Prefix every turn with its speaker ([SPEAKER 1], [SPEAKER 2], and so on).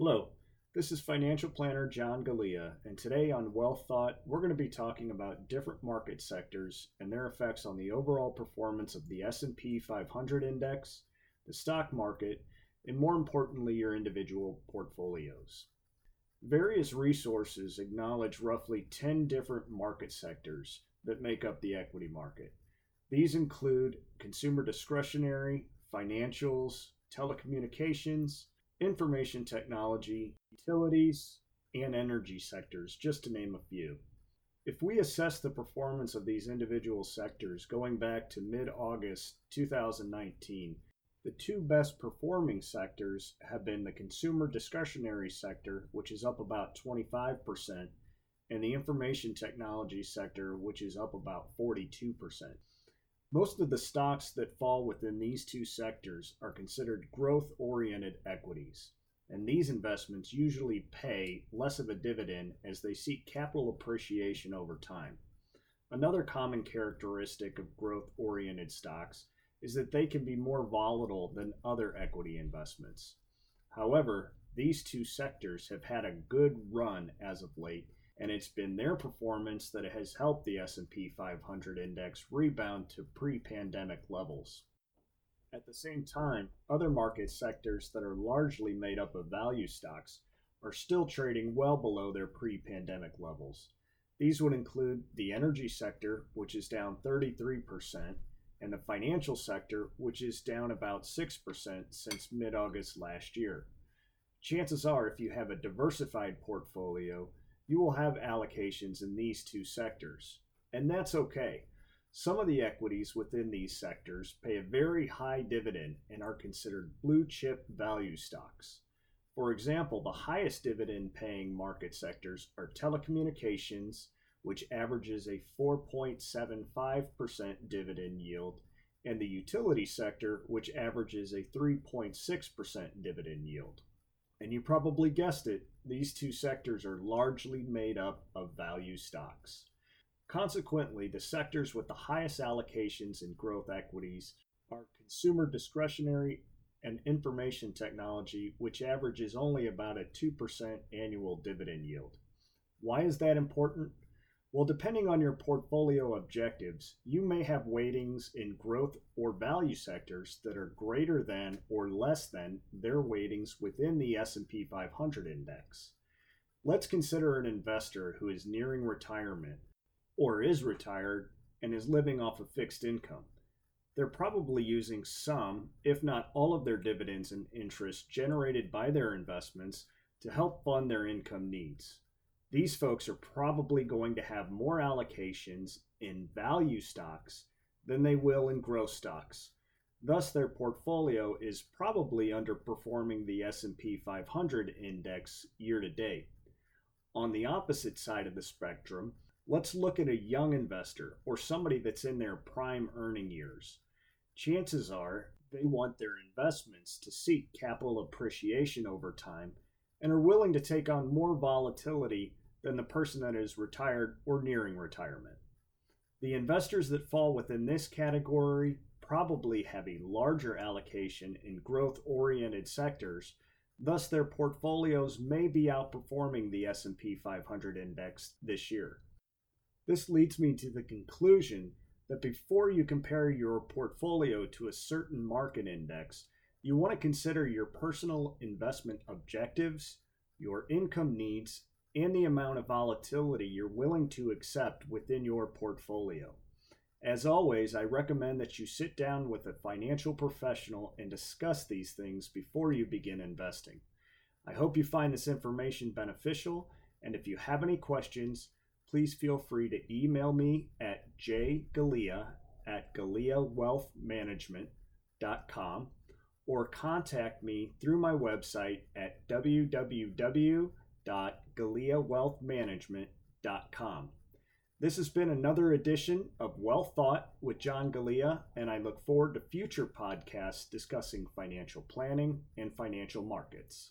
[SPEAKER 1] Hello, this is financial planner John Galea, and today on Wealth Thought, we're going to be talking about different market sectors and their effects on the overall performance of the S&P 500 index, the stock market, and more importantly, your individual portfolios. Various resources acknowledge roughly 10 different market sectors that make up the equity market. These include consumer discretionary, financials, telecommunications, information technology, utilities, and energy sectors, just to name a few. If we assess the performance of these individual sectors going back to mid August 2019, the two best performing sectors have been the consumer discretionary sector, which is up about 25%, and the information technology sector, which is up about 42%. Most of the stocks that fall within these two sectors are considered growth oriented equities, and these investments usually pay less of a dividend as they seek capital appreciation over time. Another common characteristic of growth oriented stocks is that they can be more volatile than other equity investments. However, these two sectors have had a good run as of late and it's been their performance that has helped the S&P 500 index rebound to pre-pandemic levels. At the same time, other market sectors that are largely made up of value stocks are still trading well below their pre-pandemic levels. These would include the energy sector, which is down 33%, and the financial sector, which is down about 6% since mid August last year. Chances are, if you have a diversified portfolio, you will have allocations in these two sectors, and that's okay. Some of the equities within these sectors pay a very high dividend and are considered blue chip value stocks. For example, the highest dividend paying market sectors are telecommunications, which averages a 4.75% dividend yield, and the utility sector, which averages a 3.6% dividend yield. And you probably guessed it, these two sectors are largely made up of value stocks. Consequently, the sectors with the highest allocations in growth equities are consumer discretionary and information technology, which averages only about a 2% annual dividend yield. Why is that important? Well, depending on your portfolio objectives, you may have weightings in growth or value sectors that are greater than or less than their weightings within the S&P 500 index. Let's consider an investor who is nearing retirement or is retired and is living off of fixed income. They're probably using some, if not all of their dividends and interest generated by their investments to help fund their income needs these folks are probably going to have more allocations in value stocks than they will in growth stocks. Thus their portfolio is probably underperforming the S&P 500 index year to date. On the opposite side of the spectrum, let's look at a young investor or somebody that's in their prime earning years. Chances are they want their investments to seek capital appreciation over time and are willing to take on more volatility than the person that is retired or nearing retirement. The investors that fall within this category probably have a larger allocation in growth oriented sectors thus their portfolios may be outperforming the S&P 500 index this year. This leads me to the conclusion that before you compare your portfolio to a certain market index, you want to consider your personal investment objectives, your income needs, and the amount of volatility you're willing to accept within your portfolio. As always, I recommend that you sit down with a financial professional and discuss these things before you begin investing. I hope you find this information beneficial, and if you have any questions, please feel free to email me at jgalea at galeawealthmanagement.com or contact me through my website at www www.galeawealthmanagement.com. This has been another edition of Well Thought with John Galea, and I look forward to future podcasts discussing financial planning and financial markets.